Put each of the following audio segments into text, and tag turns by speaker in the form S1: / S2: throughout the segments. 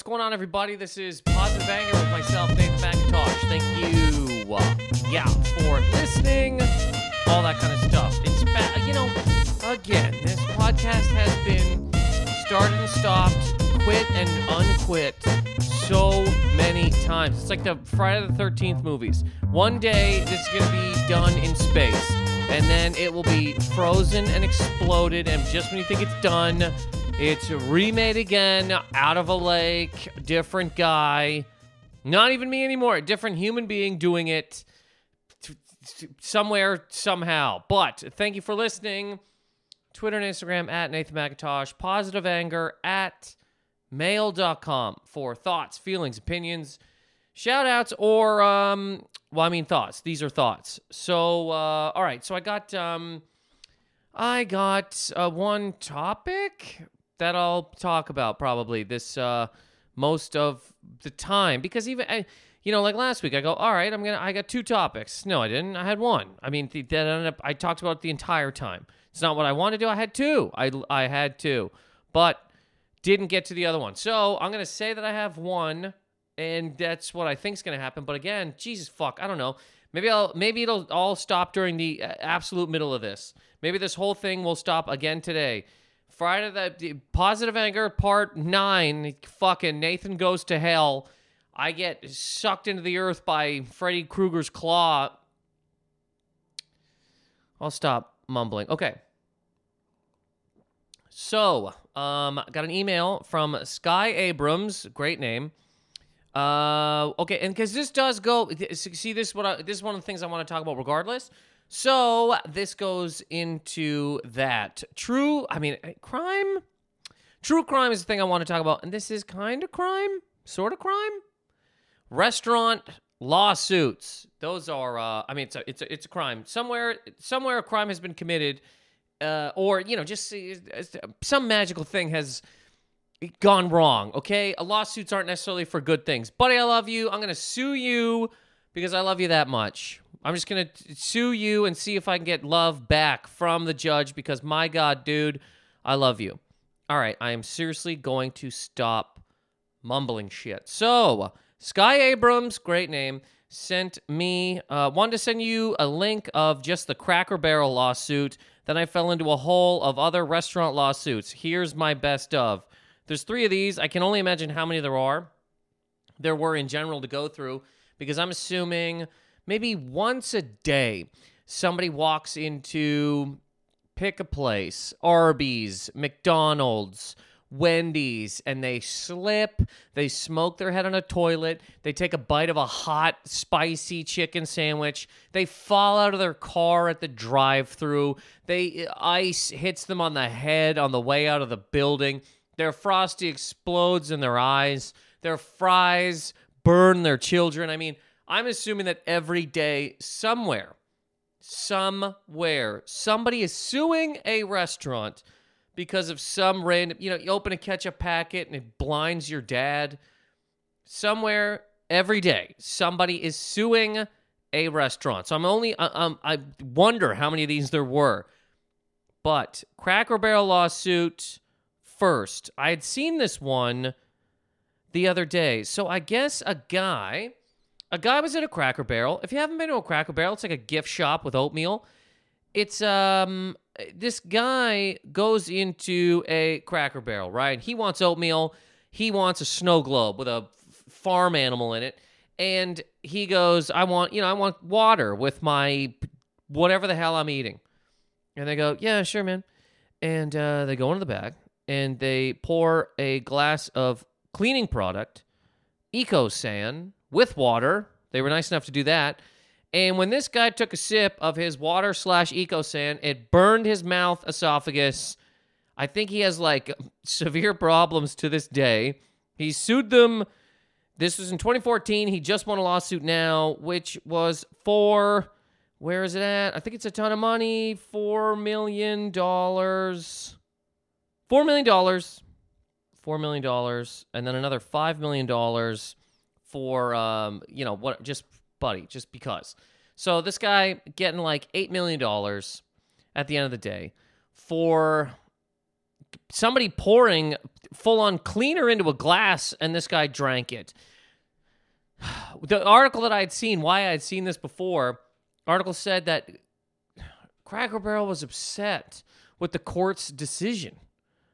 S1: What's going on, everybody? This is Positive Anger with myself, Nathan McIntosh. Thank you, uh, yeah, for listening, all that kind of stuff. It's ba- you know, again, this podcast has been started and stopped, quit and unquit so many times. It's like the Friday the 13th movies. One day, this is going to be done in space, and then it will be frozen and exploded, and just when you think it's done, it's remade again out of a lake, different guy. Not even me anymore, a different human being doing it somewhere, somehow. But thank you for listening. Twitter and Instagram at Nathan McIntosh, positive anger at mail.com for thoughts, feelings, opinions, shout outs, or, um, well, I mean, thoughts. These are thoughts. So, uh, all right. So I got, um, I got uh, one topic that I'll talk about probably this, uh, most of the time because even I, you know like last week I go all right I'm gonna I got two topics. No I didn't. I had one. I mean th- that ended up I talked about the entire time. It's not what I wanted to do. I had two. I I had two but didn't get to the other one. So I'm gonna say that I have one and that's what I think is gonna happen but again Jesus fuck I don't know. Maybe I'll maybe it'll all stop during the uh, absolute middle of this. Maybe this whole thing will stop again today Friday the, positive anger part nine. Fucking Nathan goes to hell. I get sucked into the earth by Freddy Krueger's claw. I'll stop mumbling. Okay. So, um, got an email from Sky Abrams. Great name. Uh, okay, and because this does go, see, this is what I, this is one of the things I want to talk about, regardless. So this goes into that true. I mean, eh, crime. True crime is the thing I want to talk about, and this is kind of crime, sort of crime. Restaurant lawsuits. Those are. Uh, I mean, it's a it's a it's a crime somewhere. Somewhere a crime has been committed, uh, or you know, just uh, some magical thing has gone wrong. Okay, lawsuits aren't necessarily for good things. Buddy, I love you. I'm gonna sue you because I love you that much. I'm just gonna sue you and see if I can get love back from the judge because my God, dude, I love you. All right, I am seriously going to stop mumbling shit. So, Sky Abrams, great name, sent me uh, wanted to send you a link of just the Cracker Barrel lawsuit. Then I fell into a hole of other restaurant lawsuits. Here's my best of. There's three of these. I can only imagine how many there are. There were in general to go through because I'm assuming maybe once a day somebody walks into pick a place, Arby's, McDonald's, Wendy's, and they slip, they smoke their head on a toilet, they take a bite of a hot, spicy chicken sandwich, they fall out of their car at the drive through, they uh, ice hits them on the head on the way out of the building, their frosty explodes in their eyes, their fries burn their children. I mean, I'm assuming that every day, somewhere, somewhere, somebody is suing a restaurant because of some random, you know, you open a ketchup packet and it blinds your dad. Somewhere, every day, somebody is suing a restaurant. So I'm only, um, I wonder how many of these there were. But Cracker Barrel lawsuit first. I had seen this one the other day. So I guess a guy a guy was at a Cracker Barrel. If you haven't been to a Cracker Barrel, it's like a gift shop with oatmeal. It's um this guy goes into a Cracker Barrel, right? He wants oatmeal. He wants a snow globe with a farm animal in it. And he goes, I want, you know, I want water with my whatever the hell I'm eating. And they go, Yeah, sure, man. And uh, they go into the bag and they pour a glass of cleaning product, Eco San, with water. They were nice enough to do that. And when this guy took a sip of his water slash EcoSan, it burned his mouth esophagus. I think he has like severe problems to this day. He sued them. This was in 2014. He just won a lawsuit now, which was for where is it at? I think it's a ton of money. Four million dollars. Four million dollars. Four million dollars, and then another five million dollars for um, you know what just buddy just because so this guy getting like eight million dollars at the end of the day for somebody pouring full on cleaner into a glass and this guy drank it. The article that I had seen, why I had seen this before, article said that Cracker Barrel was upset with the court's decision.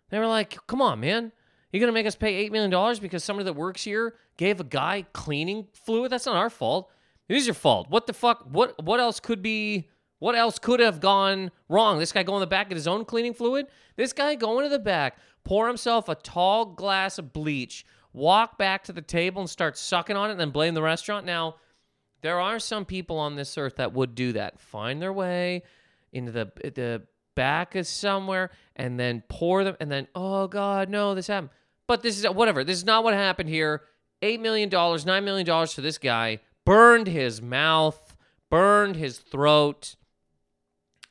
S1: They were like, "Come on, man. You're going to make us pay 8 million dollars because somebody that works here gave a guy cleaning fluid? That's not our fault. It is your fault. What the fuck? What what else could be what else could have gone wrong? This guy going in the back of his own cleaning fluid? This guy going to the back, pour himself a tall glass of bleach, walk back to the table and start sucking on it and then blame the restaurant. Now, there are some people on this earth that would do that. Find their way into the the back of somewhere and then pour them and then oh god, no, this happened. But this is whatever. This is not what happened here. 8 million dollars, 9 million dollars for this guy burned his mouth, burned his throat.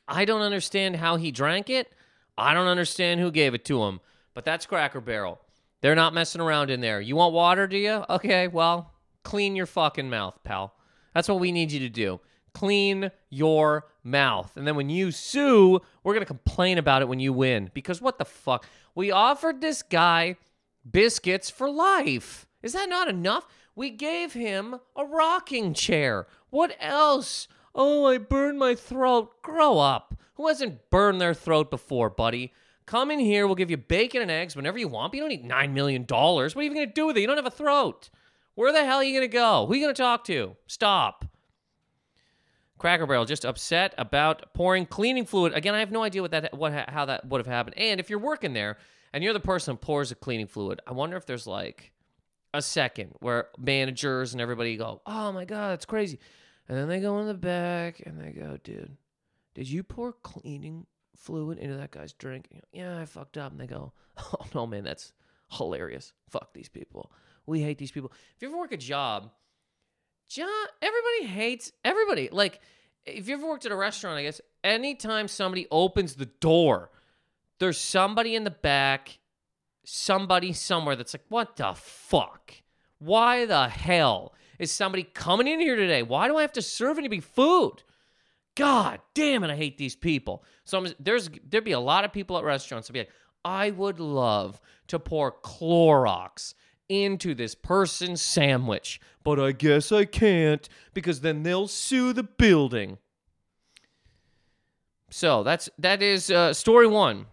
S1: I don't understand how he drank it. I don't understand who gave it to him. But that's Cracker Barrel. They're not messing around in there. You want water, do you? Okay, well, clean your fucking mouth, pal. That's what we need you to do. Clean your mouth. And then when you sue, we're going to complain about it when you win. Because what the fuck? We offered this guy biscuits for life. Is that not enough? We gave him a rocking chair. What else? Oh, I burned my throat. Grow up. Who hasn't burned their throat before, buddy? Come in here. We'll give you bacon and eggs whenever you want. But you don't need $9 million. What are you going to do with it? You don't have a throat. Where the hell are you going to go? Who are you going to talk to? Stop. Cracker Barrel just upset about pouring cleaning fluid. Again, I have no idea what that what how that would have happened. And if you're working there and you're the person who pours the cleaning fluid, I wonder if there's like a second where managers and everybody go, "Oh my god, that's crazy," and then they go in the back and they go, "Dude, did you pour cleaning fluid into that guy's drink?" yeah, I fucked up. And they go, "Oh no, man, that's hilarious. Fuck these people. We hate these people." If you ever work a job, job everybody hates everybody. Like if you ever worked at a restaurant, I guess anytime somebody opens the door, there's somebody in the back somebody somewhere that's like, what the fuck? Why the hell is somebody coming in here today? Why do I have to serve anybody food? God damn it, I hate these people. So I'm, there's there'd be a lot of people at restaurants that be like, I would love to pour Clorox into this person's sandwich, but I guess I can't because then they'll sue the building. So that's that is uh, story one.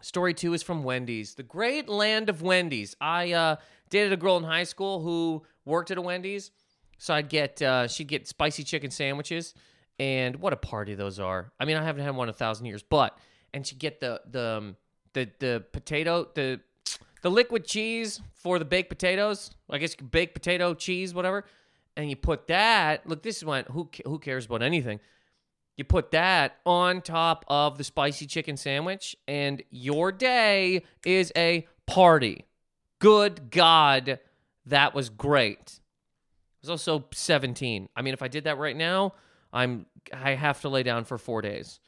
S1: Story two is from Wendy's, the great land of Wendy's. I uh, dated a girl in high school who worked at a Wendy's, so I'd get uh, she'd get spicy chicken sandwiches, and what a party those are. I mean, I haven't had one in a thousand years, but and she'd get the the um, the the potato the the liquid cheese for the baked potatoes. I guess baked potato cheese, whatever. And you put that. Look, this is when who who cares about anything? You put that on top of the spicy chicken sandwich, and your day is a party. Good God, that was great. It was also 17. I mean, if I did that right now, I'm I have to lay down for four days.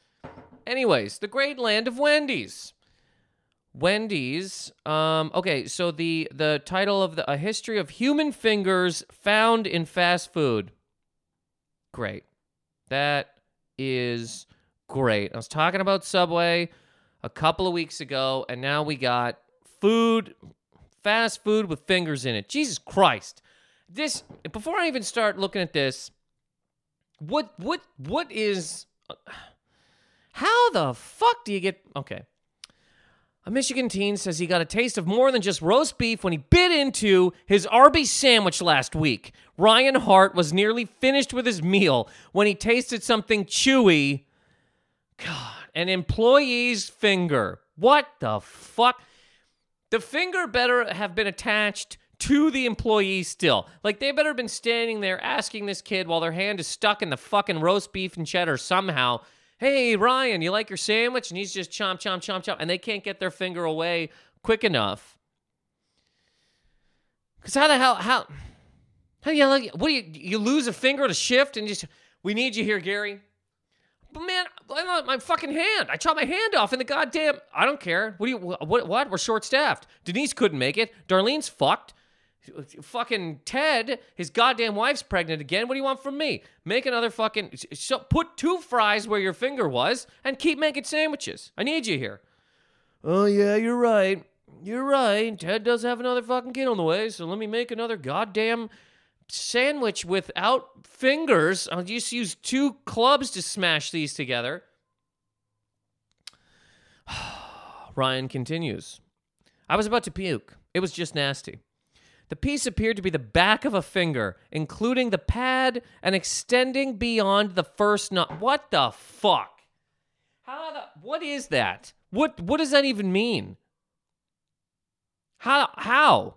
S1: Anyways, the great land of Wendy's. Wendy's. Um, okay, so the the title of the A History of Human Fingers Found in Fast Food. Great. That is great. I was talking about Subway a couple of weeks ago, and now we got food, fast food with fingers in it. Jesus Christ. This before I even start looking at this, what what what is how the fuck do you get okay? A Michigan teen says he got a taste of more than just roast beef when he bit into his Arby's sandwich last week. Ryan Hart was nearly finished with his meal when he tasted something chewy. God, an employee's finger. What the fuck? The finger better have been attached to the employee still. Like they better have been standing there asking this kid while their hand is stuck in the fucking roast beef and cheddar somehow hey, Ryan, you like your sandwich? And he's just chomp, chomp, chomp, chomp. And they can't get their finger away quick enough. Because how the hell, how, how do you, like, what do you, you lose a finger to shift and just, we need you here, Gary. But man, I my fucking hand. I chopped my hand off in the goddamn. I don't care. What do you? What? What? We're short staffed. Denise couldn't make it. Darlene's fucked. Fucking Ted, his goddamn wife's pregnant again. What do you want from me? Make another fucking. So put two fries where your finger was and keep making sandwiches. I need you here. Oh, yeah, you're right. You're right. Ted does have another fucking kid on the way, so let me make another goddamn sandwich without fingers. I'll just use two clubs to smash these together. Ryan continues. I was about to puke. It was just nasty. The piece appeared to be the back of a finger, including the pad and extending beyond the first nut. What the fuck? How the what is that? What what does that even mean? How how?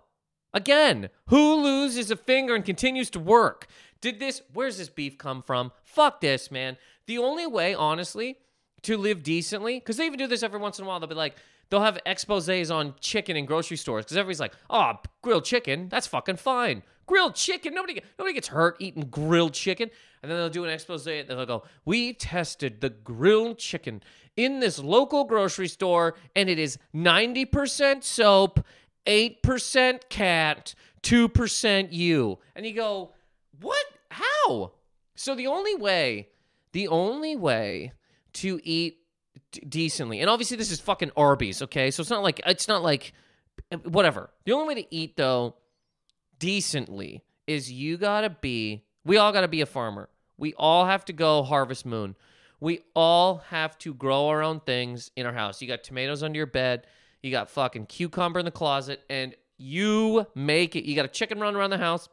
S1: Again, who loses a finger and continues to work? Did this where's this beef come from? Fuck this, man. The only way, honestly, to live decently, because they even do this every once in a while, they'll be like, they'll have exposes on chicken in grocery stores because everybody's like, oh, grilled chicken, that's fucking fine. Grilled chicken, nobody nobody gets hurt eating grilled chicken. And then they'll do an expose and they'll go, we tested the grilled chicken in this local grocery store, and it is 90% soap, 8% cat, 2% you. And you go, what? How? So the only way, the only way to eat decently, and obviously this is fucking Arby's, okay? So it's not like it's not like eh, whatever. The only way to eat though decently is you gotta be. We all gotta be a farmer. We all have to go harvest moon. We all have to grow our own things in our house. You got tomatoes under your bed. You got fucking cucumber in the closet, and you make it. You got a chicken run around the house,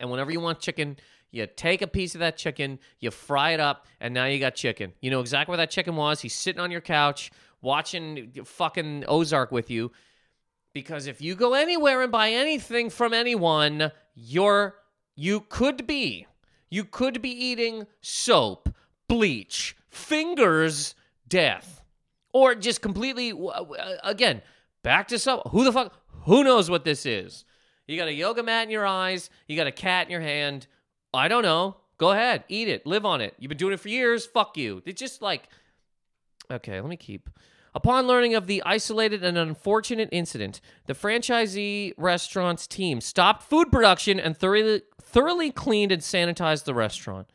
S1: and whenever you want chicken, you take a piece of that chicken, you fry it up, and now you got chicken. You know exactly where that chicken was. He's sitting on your couch watching fucking Ozark with you. Because if you go anywhere and buy anything from anyone, you're you could be you could be eating soap, bleach, fingers, death, or just completely uh, again back to soap. Who the fuck? Who knows what this is? You got a yoga mat in your eyes. You got a cat in your hand. I don't know. Go ahead, eat it, live on it. You've been doing it for years. Fuck you. It's just like, okay, let me keep. Upon learning of the isolated and unfortunate incident, the franchisee restaurant's team stopped food production and thoroughly, thoroughly cleaned and sanitized the restaurant.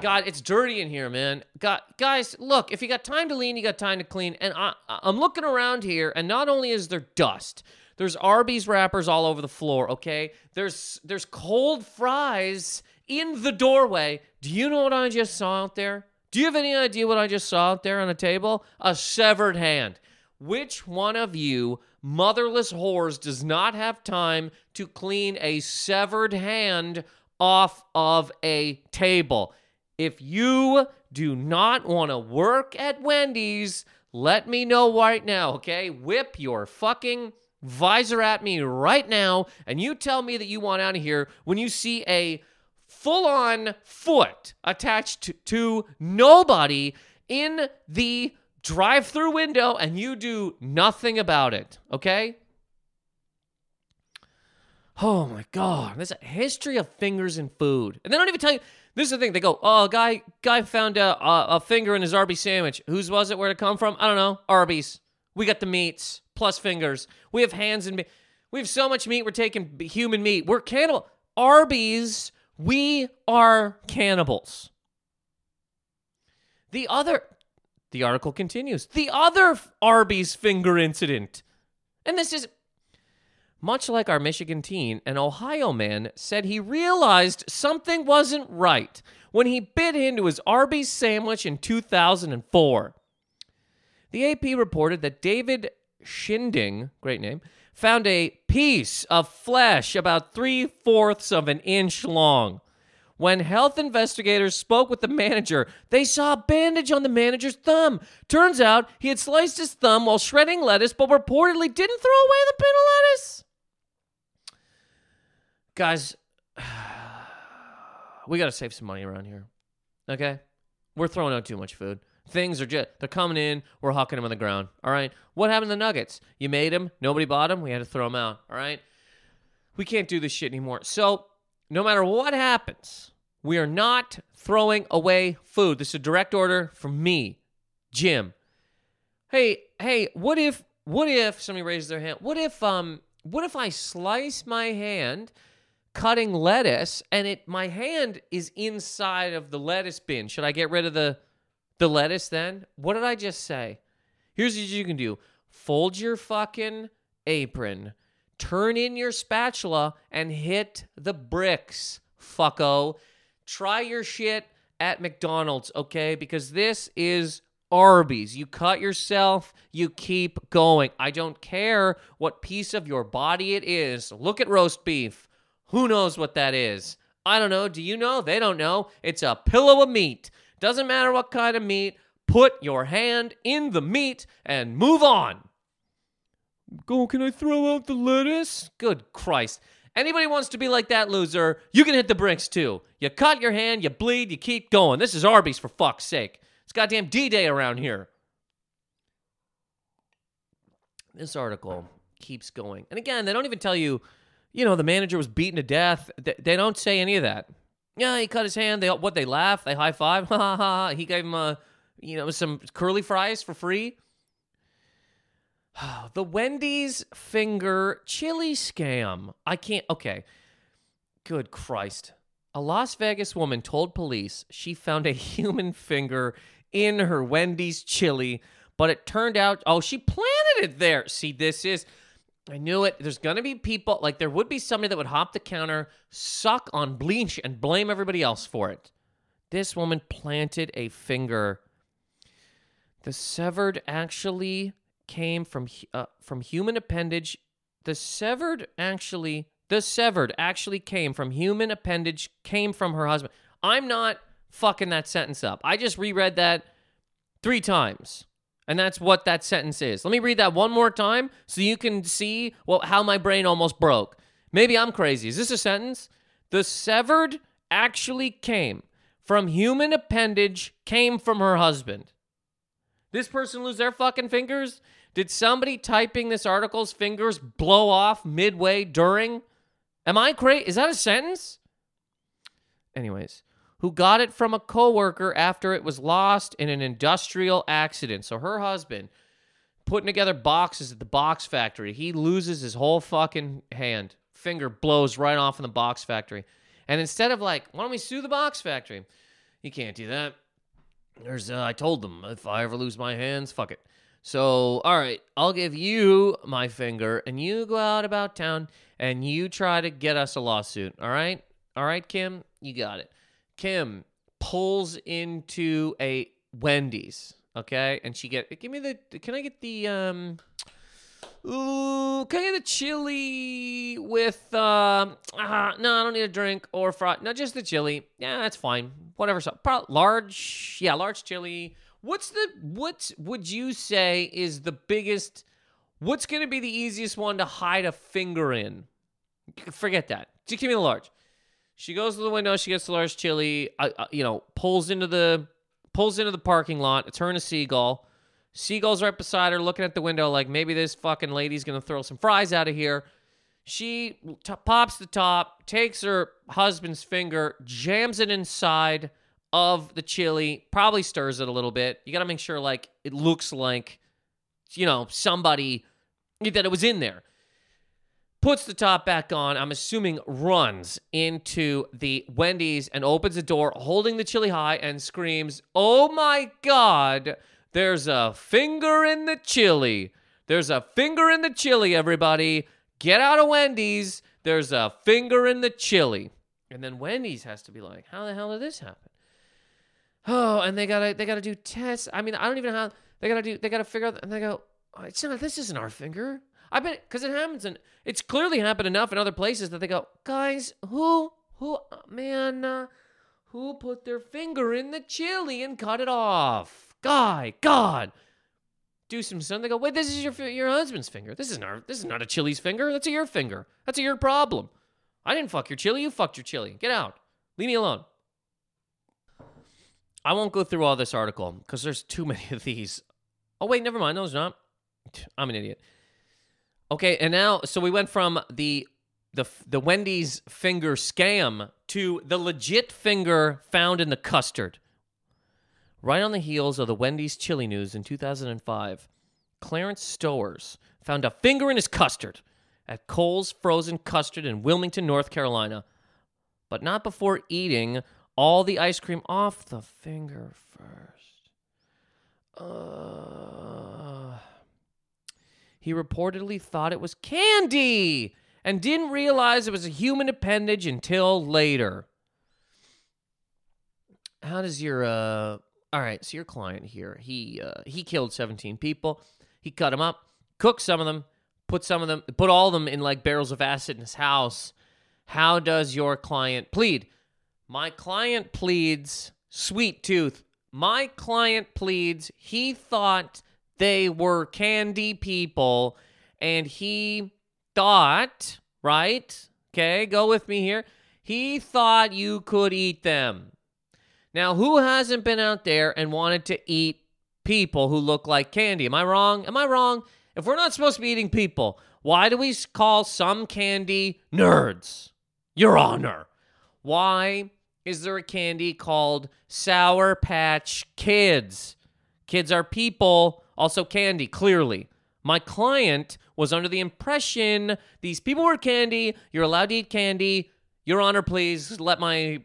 S1: God, it's dirty in here, man. God, guys, look, if you got time to lean, you got time to clean. And I, I'm looking around here, and not only is there dust, there's Arby's wrappers all over the floor, okay? There's there's cold fries in the doorway. Do you know what I just saw out there? Do you have any idea what I just saw out there on a table? A severed hand. Which one of you motherless whores does not have time to clean a severed hand off of a table? If you do not want to work at Wendy's, let me know right now, okay? Whip your fucking visor at me right now and you tell me that you want out of here when you see a full on foot attached to, nobody in the drive through window and you do nothing about it, okay? Oh my God, there's a history of fingers in food. And they don't even tell you. This is the thing. They go, oh, guy, guy found a, a, a finger in his Arby's sandwich. Whose was it? Where'd it come from? I don't know. Arby's. We got the meats plus fingers. We have hands and we have so much meat. We're taking human meat. We're cannibal. Arby's. We are cannibals. The other, the article continues. The other Arby's finger incident, and this is much like our Michigan teen, an Ohio man said he realized something wasn't right when he bit into his Arby's sandwich in 2004. The AP reported that David Schinding, great name, found a piece of flesh about three fourths of an inch long. When health investigators spoke with the manager, they saw a bandage on the manager's thumb. Turns out he had sliced his thumb while shredding lettuce, but reportedly didn't throw away the bin of lettuce. Guys, we got to save some money around here. Okay? We're throwing out too much food. Things are just, they're coming in, we're hucking them on the ground. All right. What happened to the Nuggets? You made them, nobody bought them, we had to throw them out. All right. We can't do this shit anymore. So, no matter what happens, we are not throwing away food. This is a direct order from me, Jim. Hey, hey, what if, what if somebody raises their hand? What if, um, what if I slice my hand cutting lettuce and it my hand is inside of the lettuce bin? Should I get rid of the the lettuce then? What did I just say? Here's what you can do fold your fucking apron, turn in your spatula, and hit the bricks, fucko. Try your shit at McDonald's, okay? Because this is Arby's. You cut yourself, you keep going. I don't care what piece of your body it is. Look at roast beef. Who knows what that is? I don't know. Do you know? They don't know. It's a pillow of meat. Doesn't matter what kind of meat. Put your hand in the meat and move on. Go, can I throw out the lettuce? Good Christ. Anybody wants to be like that loser, you can hit the bricks too. You cut your hand, you bleed, you keep going. This is Arby's for fuck's sake. It's goddamn D Day around here. This article keeps going. And again, they don't even tell you, you know, the manager was beaten to death. They don't say any of that. Yeah, he cut his hand. They what? They laugh. They high five. Ha ha ha. He gave him a, you know, some curly fries for free. the Wendy's finger chili scam. I can't. Okay. Good Christ. A Las Vegas woman told police she found a human finger in her Wendy's chili, but it turned out, oh, she planted it there. See, this is. I knew it. There's going to be people, like, there would be somebody that would hop the counter, suck on bleach, and blame everybody else for it. This woman planted a finger. The severed actually came from uh, from human appendage. The severed actually the severed actually came from human appendage came from her husband. I'm not fucking that sentence up. I just reread that 3 times. And that's what that sentence is. Let me read that one more time so you can see well how my brain almost broke. Maybe I'm crazy. Is this a sentence? The severed actually came from human appendage came from her husband. This person lose their fucking fingers? Did somebody typing this article's fingers blow off midway during? Am I crazy? Is that a sentence? Anyways, who got it from a coworker after it was lost in an industrial accident. So her husband putting together boxes at the box factory. He loses his whole fucking hand. Finger blows right off in the box factory. And instead of like, why don't we sue the box factory? You can't do that. There's, uh, I told them if I ever lose my hands, fuck it. So, all right, I'll give you my finger and you go out about town and you try to get us a lawsuit. All right? All right, Kim? You got it. Kim pulls into a Wendy's, okay? And she get give me the can I get the um Ooh, can I get the chili with um uh, no, I don't need a drink or fry. No, just the chili. Yeah, that's fine. Whatever. So, large, yeah, large chili What's the what would you say is the biggest what's going to be the easiest one to hide a finger in? Forget that. Just give me the large. She goes to the window, she gets the large chili, uh, uh, you know, pulls into the pulls into the parking lot. It's her and a seagull. Seagull's right beside her, looking at the window like maybe this fucking lady's gonna throw some fries out of here. She t- pops the top, takes her husband's finger, jams it inside of the chili, probably stirs it a little bit. You got to make sure like it looks like you know, somebody that it was in there. Puts the top back on, I'm assuming runs into the Wendy's and opens the door holding the chili high and screams, "Oh my god, there's a finger in the chili. There's a finger in the chili, everybody. Get out of Wendy's. There's a finger in the chili." And then Wendy's has to be like, "How the hell did this happen?" oh, and they gotta they gotta do tests. I mean, I don't even have they gotta do they gotta figure out and they go, oh, it's not this isn't our finger. I bet because it happens and it's clearly happened enough in other places that they go, guys, who who man, uh, who put their finger in the chili and cut it off? Guy, God. Do some something. They go, wait, this is your your husband's finger. This isn't our. This is not a chili's finger. That's a your finger. That's a your problem. I didn't fuck your chili. You fucked your chili. Get out. Leave me alone. I won't go through all this article because there's too many of these. Oh, wait, never mind. No, it's not. I'm an idiot. Okay, and now, so we went from the the the Wendy's finger scam to the legit finger found in the custard. Right on the heels of the Wendy's chili news in 2005, Clarence Stowers found a finger in his custard at Kohl's Frozen Custard in Wilmington, North Carolina, but not before eating all the ice cream off the finger first. Uh, He reportedly thought it was candy and didn't realize it was a human appendage until later. How does your uh all right, so your client here, he uh, he killed 17 people. He cut them up, cooked some of them, put some of them, put all of them in like barrels of acid in his house. How does your client plead? My client pleads, sweet tooth. My client pleads, he thought they were candy people and he thought, right? Okay, go with me here. He thought you could eat them. Now, who hasn't been out there and wanted to eat people who look like candy? Am I wrong? Am I wrong? If we're not supposed to be eating people, why do we call some candy nerds? Your Honor. Why is there a candy called Sour Patch Kids? Kids are people, also candy, clearly. My client was under the impression these people were candy. You're allowed to eat candy. Your Honor, please let my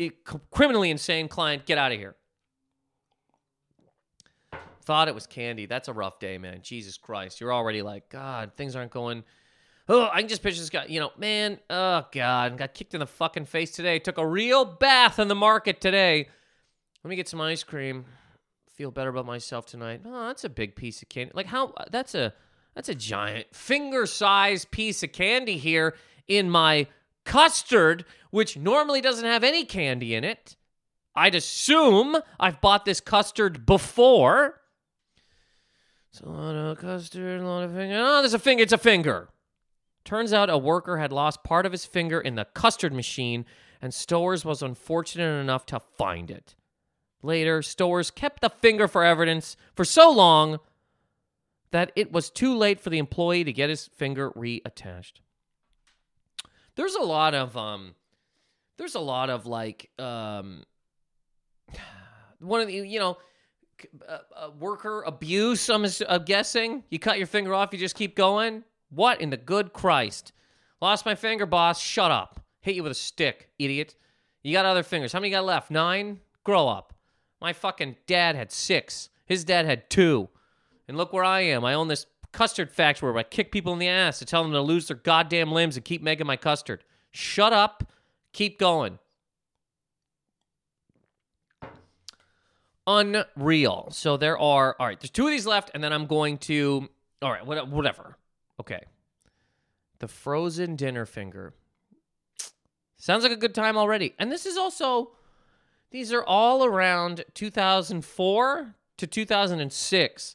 S1: uh, criminally insane client get out of here. Thought it was candy. That's a rough day, man. Jesus Christ. You're already like, God, things aren't going. Oh, I can just picture this guy. You know, man, oh, God. Got kicked in the fucking face today. Took a real bath in the market today. Let me get some ice cream. Feel better about myself tonight. Oh, that's a big piece of candy. Like, how? That's a. That's a giant finger-sized piece of candy here in my custard, which normally doesn't have any candy in it. I'd assume I've bought this custard before. It's a lot of custard, a lot of finger. Oh, there's a finger. It's a finger. Turns out a worker had lost part of his finger in the custard machine, and Stowers was unfortunate enough to find it. Later, Stowers kept the finger for evidence for so long that it was too late for the employee to get his finger reattached. There's a lot of um there's a lot of like um one of the you know uh, uh, worker abuse I'm, I'm guessing? You cut your finger off you just keep going? What in the good christ? Lost my finger boss shut up. Hit you with a stick idiot. You got other fingers. How many got left? Nine? Grow up my fucking dad had six his dad had two and look where i am i own this custard factory where I kick people in the ass to tell them to lose their goddamn limbs and keep making my custard. Shut up. Keep going. Unreal. So there are, all right, there's two of these left, and then I'm going to, all right, whatever. Okay. The frozen dinner finger. Sounds like a good time already. And this is also, these are all around 2004 to 2006.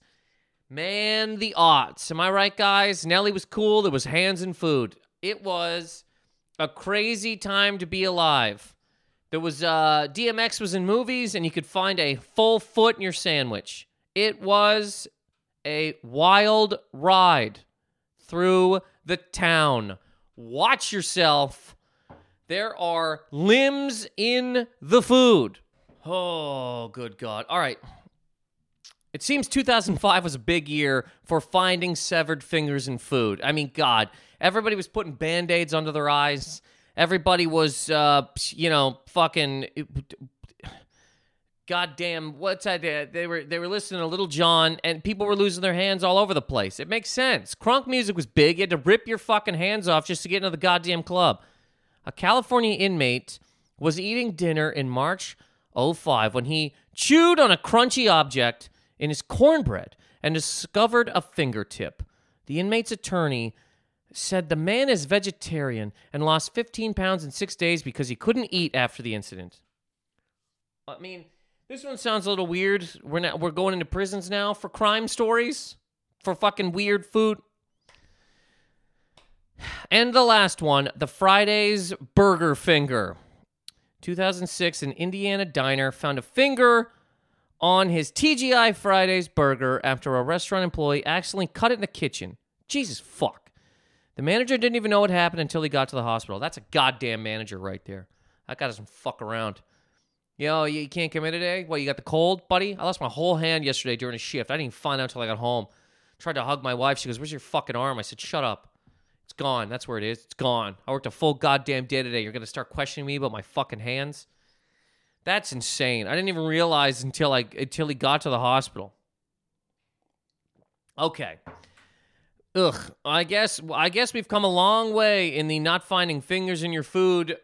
S1: Man, the odds. Am I right, guys? Nelly was cool. There was hands and food. It was a crazy time to be alive. There was uh, DMX was in movies, and you could find a full foot in your sandwich. It was a wild ride through the town. Watch yourself. There are limbs in the food. Oh, good God. All right. It seems 2005 was a big year for finding severed fingers in food. I mean, God, everybody was putting band aids under their eyes. Everybody was, uh, you know, fucking. Goddamn, what's that? They were they were listening to Lil Jon, and people were losing their hands all over the place. It makes sense. Crunk music was big. You had to rip your fucking hands off just to get into the goddamn club. A California inmate was eating dinner in March 05 when he chewed on a crunchy object in his cornbread and discovered a fingertip. The inmate's attorney said the man is vegetarian and lost 15 pounds in six days because he couldn't eat after the incident. I mean, this one sounds a little weird. We're not, we're going into prisons now for crime stories, for fucking weird food. And the last one, the Fridays burger finger. 2006, an Indiana diner found a finger on his TGI Fridays burger after a restaurant employee accidentally cut it in the kitchen. Jesus fuck. The manager didn't even know what happened until he got to the hospital. That's a goddamn manager right there. That guy doesn't fuck around. Yo, you can't come in today? What, you got the cold, buddy? I lost my whole hand yesterday during a shift. I didn't even find out until I got home. Tried to hug my wife. She goes, Where's your fucking arm? I said, Shut up. It's gone. That's where it is. It's gone. I worked a full goddamn day today. You're going to start questioning me about my fucking hands? That's insane. I didn't even realize until I until he got to the hospital. Okay. ugh, I guess I guess we've come a long way in the not finding fingers in your food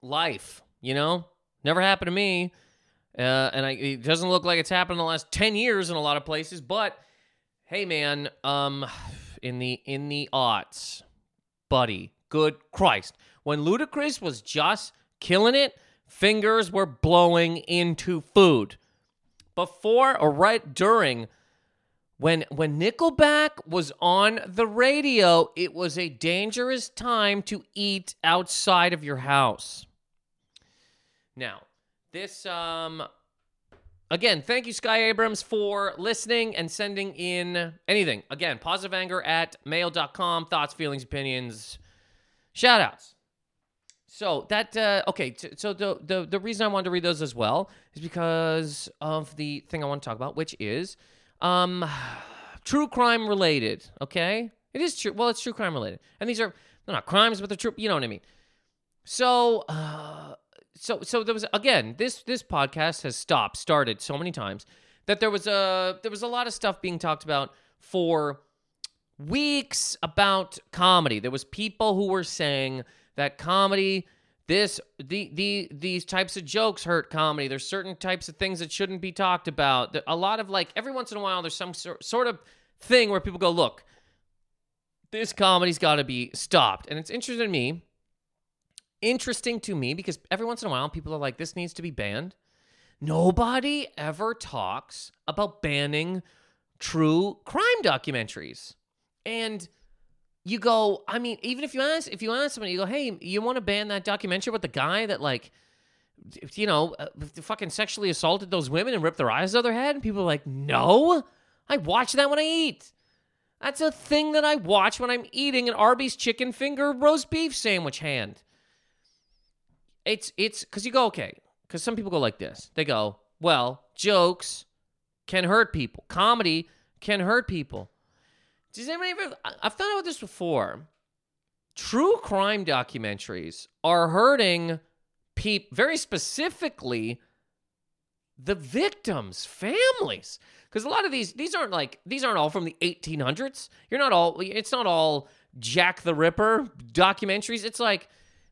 S1: life. You know, never happened to me, uh, and I, it doesn't look like it's happened in the last ten years in a lot of places. But hey, man, um, in the in the aughts, buddy, good Christ, when Ludacris was just killing it, fingers were blowing into food. Before or right during when when Nickelback was on the radio, it was a dangerous time to eat outside of your house. Now, this um again, thank you Sky Abrams for listening and sending in anything. Again, positive anger at mail.com, thoughts, feelings, opinions, shout outs. So that uh, okay. So the, the the reason I wanted to read those as well is because of the thing I want to talk about, which is um, true crime related. Okay, it is true. Well, it's true crime related, and these are they're not crimes, but they're true. You know what I mean? So uh, so so there was again this this podcast has stopped started so many times that there was a there was a lot of stuff being talked about for weeks about comedy. There was people who were saying that comedy this the the these types of jokes hurt comedy. There's certain types of things that shouldn't be talked about. A lot of like every once in a while there's some sort of thing where people go look this comedy's got to be stopped. And it's interesting to me interesting to me because every once in a while people are like this needs to be banned nobody ever talks about banning true crime documentaries and you go, I mean, even if you ask, if you ask somebody, you go, hey, you want to ban that documentary with the guy that like, you know, uh, fucking sexually assaulted those women and ripped their eyes out of their head? And people are like, no, I watch that when I eat. That's a thing that I watch when I'm eating an Arby's chicken finger roast beef sandwich hand. It's it's because you go okay because some people go like this. They go, well, jokes can hurt people. Comedy can hurt people. Does anybody ever? I've thought about this before. True crime documentaries are hurting people very specifically the victims' families because a lot of these these aren't like these aren't all from the 1800s. You're not all. It's not all Jack the Ripper documentaries. It's like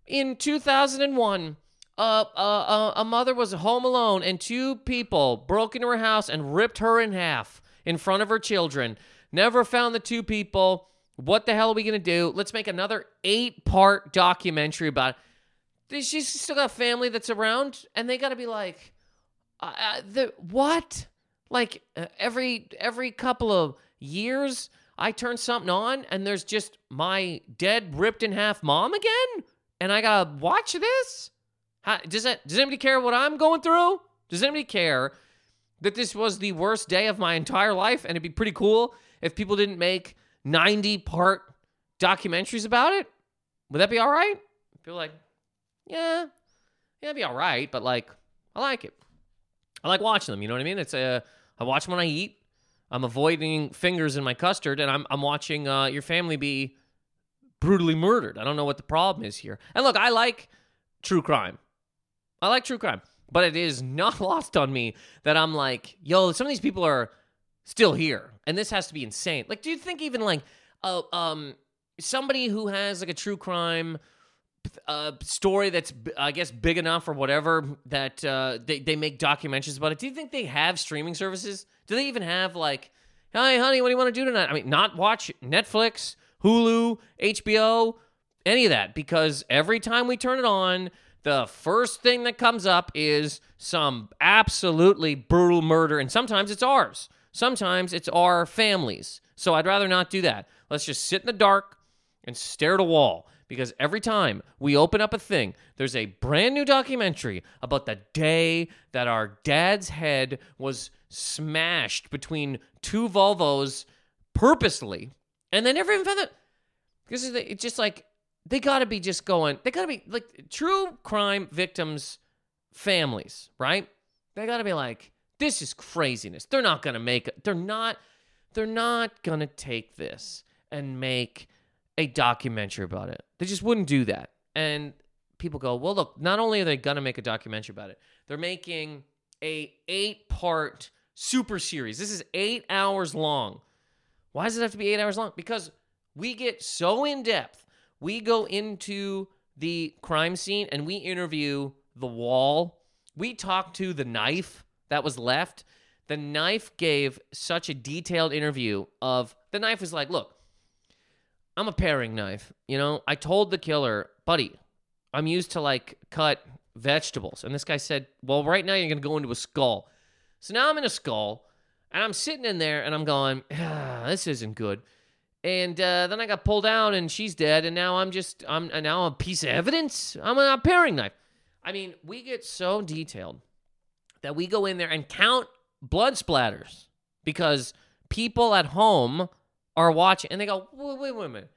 S1: in 2001. Uh, uh, uh, a mother was home alone and two people broke into her house and ripped her in half in front of her children. Never found the two people. What the hell are we going to do? Let's make another eight part documentary about it. She's still got family that's around, and they got to be like, uh, uh, the what? Like uh, every every couple of years, I turn something on, and there's just my dead, ripped in half mom again, and I gotta watch this. How, does does anybody care what I'm going through? Does anybody care that this was the worst day of my entire life, and it'd be pretty cool if people didn't make 90 part documentaries about it? Would that be all right? Feel like, yeah, yeah, it'd be all right, but like, I like it. I like watching them. You know what I mean? It's a, uh, watch them when I eat. I'm avoiding fingers in my custard, and I'm I'm watching uh, your family be brutally murdered. I don't know what the problem is here. And look, I like true crime. I like true crime, but it is not lost on me that I'm like, yo, some of these people are still here, and this has to be insane. Like, do you think even like, uh, um, somebody who has like a true crime uh, story that's I guess big enough or whatever that uh, they they make documentaries about it. Do you think they have streaming services? Do they even have like, hey honey, what do you want to do tonight? I mean, not watch Netflix, Hulu, HBO, any of that because every time we turn it on, the first thing that comes up is some absolutely brutal murder, and sometimes it's ours. Sometimes it's our families. So I'd rather not do that. Let's just sit in the dark and stare at a wall because every time we open up a thing, there's a brand new documentary about the day that our dad's head was smashed between two Volvos purposely. And they never even found it. Because it's just like, they got to be just going, they got to be like true crime victims' families, right? They got to be like, this is craziness. They're not to make. They're not they're not to take this and make a documentary about it. They just wouldn't do that. And people go, "Well, look, not only are they to make a documentary about it, they're making a 8-part super series. This is 8 hours long. Why does it have to be eight hours long? Because we get so in depth. We go into the crime scene and we interview the wall. We talk to the knife that was left. The knife gave such a detailed interview of the knife was like, look, I'm a paring knife. You know, I told the killer, buddy, I'm used to like cut vegetables. And this guy said, well, right now you're going to go into a skull. So now I'm in a skull and I'm sitting in there and I'm going, ah, this isn't good. And uh, then I got pulled out and she's dead. And now I'm just, I'm and now a piece of evidence. I'm a paring knife. I mean, we get so detailed that we go in there and count blood splatters because people at home are watching and they go, wait, wait, wait a minute.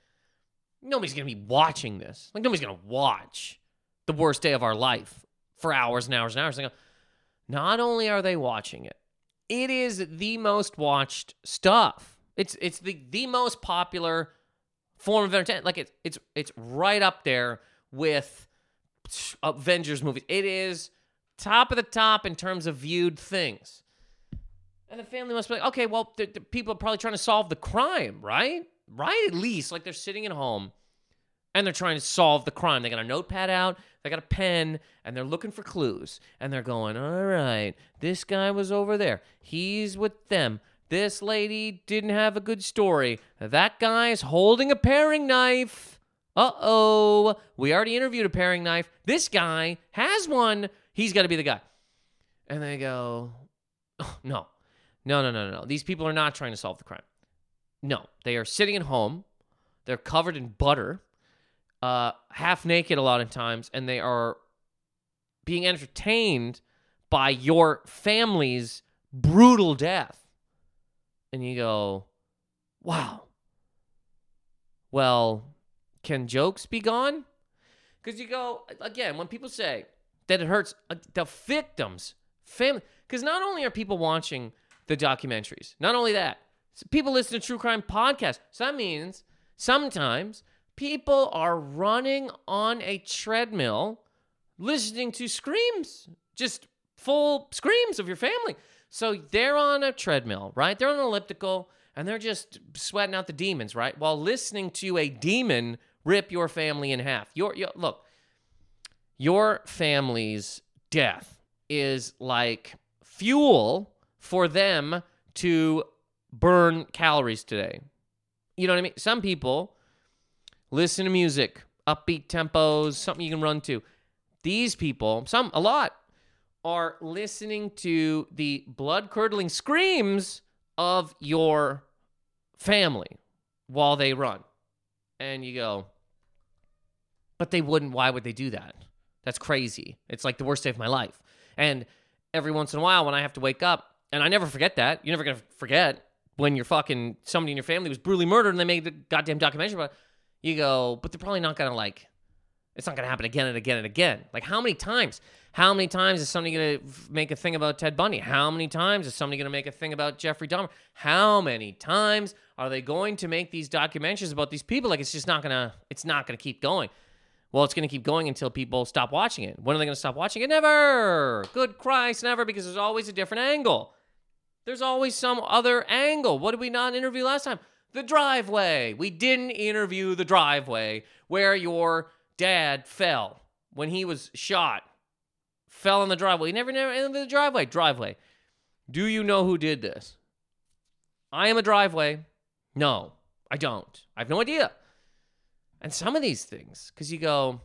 S1: Nobody's going to be watching this. Like, nobody's going to watch the worst day of our life for hours and hours and hours. They go, not only are they watching it, it is the most watched stuff. It's it's the the most popular form of entertainment. Like it's it's it's right up there with Avengers movies. It is top of the top in terms of viewed things. And the family must be like, okay, well, the, the people are probably trying to solve the crime, right? Right? At least like they're sitting at home and they're trying to solve the crime. They got a notepad out, they got a pen, and they're looking for clues. And they're going, all right, this guy was over there. He's with them. This lady didn't have a good story. That guy's holding a paring knife. Uh oh. We already interviewed a paring knife. This guy has one. He's got to be the guy. And they go, oh, no, no, no, no, no. These people are not trying to solve the crime. No, they are sitting at home. They're covered in butter, uh, half naked a lot of times, and they are being entertained by your family's brutal death. And you go, wow. Well, can jokes be gone? Because you go, again, when people say that it hurts uh, the victims, family, because not only are people watching the documentaries, not only that, people listen to true crime podcasts. So that means sometimes people are running on a treadmill listening to screams, just full screams of your family. So they're on a treadmill, right? They're on an elliptical and they're just sweating out the demons, right? While listening to a demon rip your family in half. Your, your look, your family's death is like fuel for them to burn calories today. You know what I mean? Some people listen to music, upbeat tempos, something you can run to. These people, some, a lot, are listening to the blood curdling screams of your family while they run. And you go, but they wouldn't. Why would they do that? That's crazy. It's like the worst day of my life. And every once in a while, when I have to wake up, and I never forget that. You're never gonna forget when your fucking somebody in your family was brutally murdered and they made the goddamn documentary about. It. You go, but they're probably not gonna like. It's not gonna happen again and again and again. Like how many times? How many times is somebody gonna make a thing about Ted Bundy? How many times is somebody gonna make a thing about Jeffrey Dahmer? How many times are they going to make these documentaries about these people? Like it's just not gonna. It's not gonna keep going. Well, it's going to keep going until people stop watching it. When are they going to stop watching it? Never. Good Christ, never, because there's always a different angle. There's always some other angle. What did we not interview last time? The driveway. We didn't interview the driveway where your dad fell when he was shot. Fell in the driveway. He never, never in the driveway. Driveway. Do you know who did this? I am a driveway. No, I don't. I have no idea. And some of these things, because you go,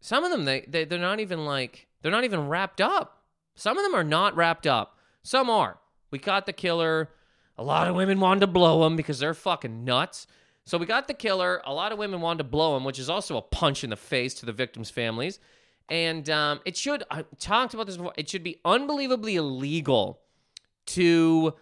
S1: some of them they, they they're not even like they're not even wrapped up. Some of them are not wrapped up. Some are. We caught the killer. A lot of women wanted to blow him because they're fucking nuts. So we got the killer. A lot of women wanted to blow him, which is also a punch in the face to the victims' families. And um, it should, I talked about this before, it should be unbelievably illegal to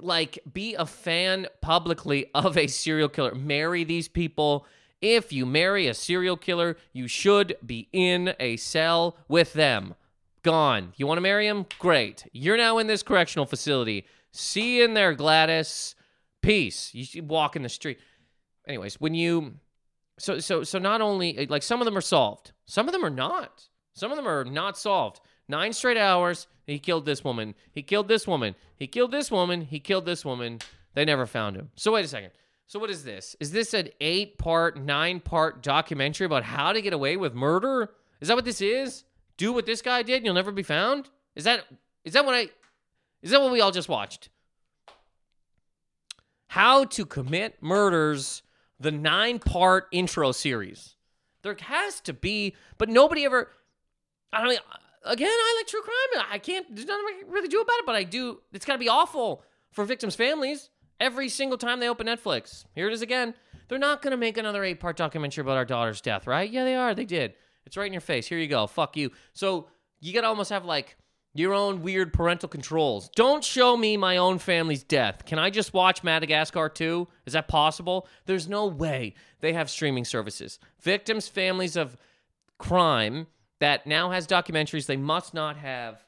S1: like be a fan publicly of a serial killer. Marry these people. If you marry a serial killer, you should be in a cell with them. Gone. You want to marry him? Great. You're now in this correctional facility. See you in there, Gladys. Peace. You walk in the street. Anyways, when you so so so not only like some of them are solved, some of them are not. Some of them are not solved. Nine straight hours. He killed this woman. He killed this woman. He killed this woman. He killed this woman. They never found him. So wait a second. So what is this? Is this an eight-part, nine-part documentary about how to get away with murder? Is that what this is? Do what this guy did and you'll never be found? Is that is that what I is that what we all just watched? How to commit murders, the nine-part intro series. There has to be, but nobody ever I mean again, I like true crime. I can't there's nothing I can really do about it, but I do it's gotta be awful for victims' families every single time they open Netflix. Here it is again. They're not going to make another eight part documentary about our daughter's death, right? Yeah, they are. They did. It's right in your face. Here you go. Fuck you. So you got to almost have like your own weird parental controls. Don't show me my own family's death. Can I just watch Madagascar 2? Is that possible? There's no way they have streaming services. Victims, families of crime that now has documentaries, they must not have.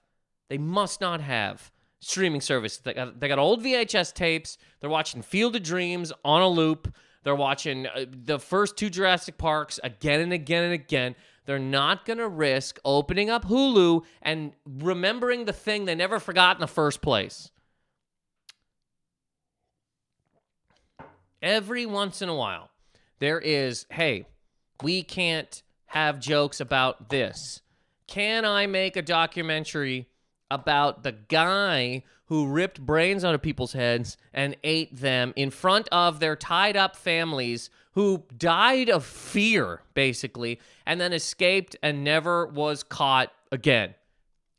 S1: They must not have streaming service. They got, they got old VHS tapes. They're watching Field of Dreams on a loop. They're watching uh, the first two Jurassic Parks again and again and again. They're not going to risk opening up Hulu and remembering the thing they never forgot in the first place. Every once in a while, there is, hey, we can't have jokes about this. Can I make a documentary about the guy who ripped brains out of people's heads and ate them in front of their tied up families who died of fear, basically, and then escaped and never was caught again.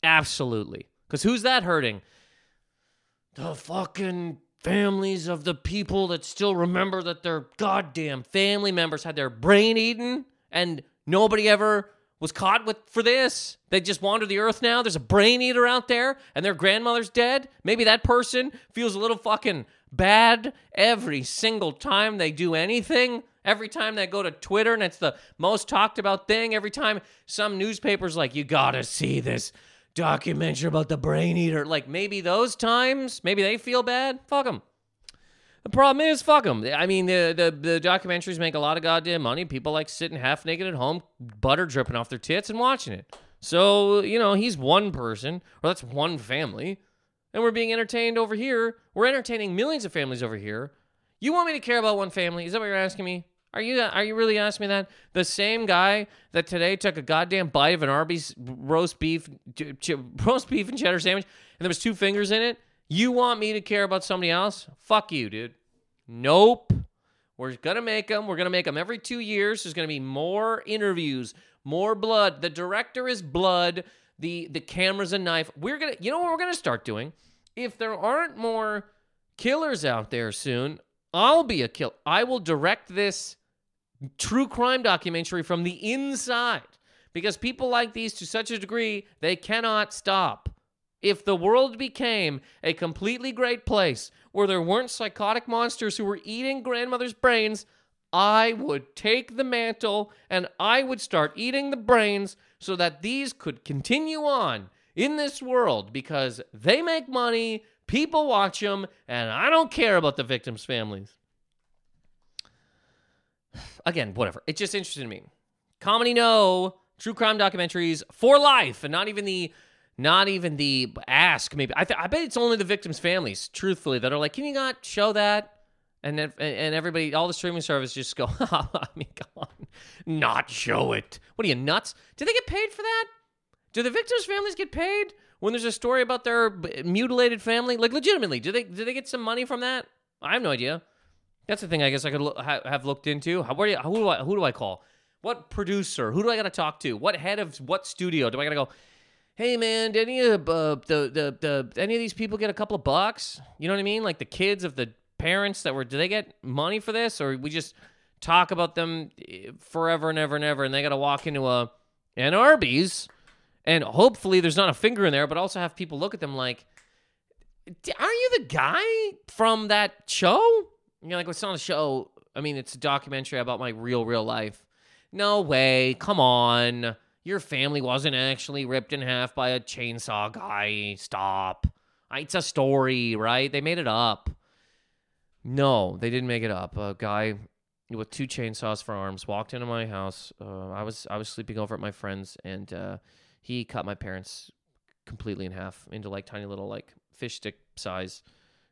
S1: Absolutely. Because who's that hurting? The fucking families of the people that still remember that their goddamn family members had their brain eaten and nobody ever was caught with for this. They just wander the earth now. There's a brain eater out there and their grandmother's dead. Maybe that person feels a little fucking bad every single time they do anything. Every time they go to Twitter and it's the most talked about thing. Every time some newspaper's like, you gotta see this documentary about the brain eater. Like maybe those times, maybe they feel bad. Fuck them. The problem is, fuck them. I mean, the, the the documentaries make a lot of goddamn money. People like sitting half naked at home, butter dripping off their tits, and watching it. So you know, he's one person, or that's one family, and we're being entertained over here. We're entertaining millions of families over here. You want me to care about one family? Is that what you're asking me? Are you are you really asking me that? The same guy that today took a goddamn bite of an Arby's roast beef, roast beef and cheddar sandwich, and there was two fingers in it. You want me to care about somebody else? Fuck you, dude. Nope. We're gonna make them. We're gonna make them every two years. There's gonna be more interviews, more blood. The director is blood. The the camera's a knife. We're gonna. You know what we're gonna start doing? If there aren't more killers out there soon, I'll be a kill. I will direct this true crime documentary from the inside because people like these to such a degree they cannot stop. If the world became a completely great place where there weren't psychotic monsters who were eating grandmother's brains, I would take the mantle and I would start eating the brains so that these could continue on in this world because they make money, people watch them, and I don't care about the victims' families. Again, whatever. It's just interesting to me. Comedy, no. True crime documentaries for life, and not even the not even the ask maybe I, th- I bet it's only the victims families truthfully that are like can you not show that and then and everybody all the streaming services just go i mean come on. Not show it. What are you nuts? Do they get paid for that? Do the victims families get paid when there's a story about their mutilated family? Like legitimately do they do they get some money from that? I have no idea. That's the thing i guess i could lo- ha- have looked into. How, where do you, who do i who do i call? What producer? Who do i got to talk to? What head of what studio? Do i got to go hey man, did any of uh, the, the the any of these people get a couple of bucks? You know what I mean? Like the kids of the parents that were, do they get money for this, or we just talk about them eh, forever and ever and ever, and they got to walk into a an Arby's, and hopefully there's not a finger in there, but also have people look at them like, are you the guy from that show? You know, like it's not a show. I mean, it's a documentary about my real, real life. No way. Come on. Your family wasn't actually ripped in half by a chainsaw guy. Stop. It's a story, right? They made it up. No, they didn't make it up. A guy with two chainsaws for arms walked into my house. Uh, I was I was sleeping over at my friend's, and uh, he cut my parents completely in half into like tiny little like fish stick size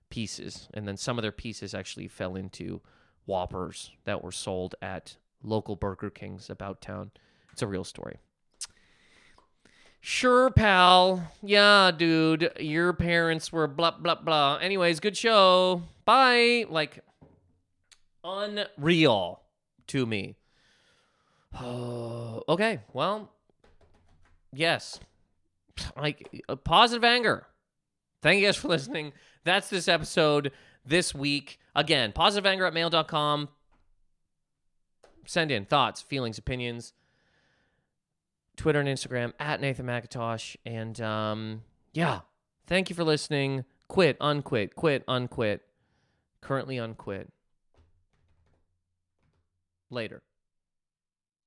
S1: pieces, and then some of their pieces actually fell into Whoppers that were sold at local Burger Kings about town. It's a real story. Sure, pal. Yeah, dude. Your parents were blah, blah, blah. Anyways, good show. Bye. Like, unreal to me. okay, well, yes. Like, uh, positive anger. Thank you guys for listening. That's this episode this week. Again, positiveanger at mail.com. Send in thoughts, feelings, opinions. Twitter and Instagram at Nathan Macintosh. And um, yeah, thank you for listening. Quit, unquit, quit, unquit. Currently unquit. Later.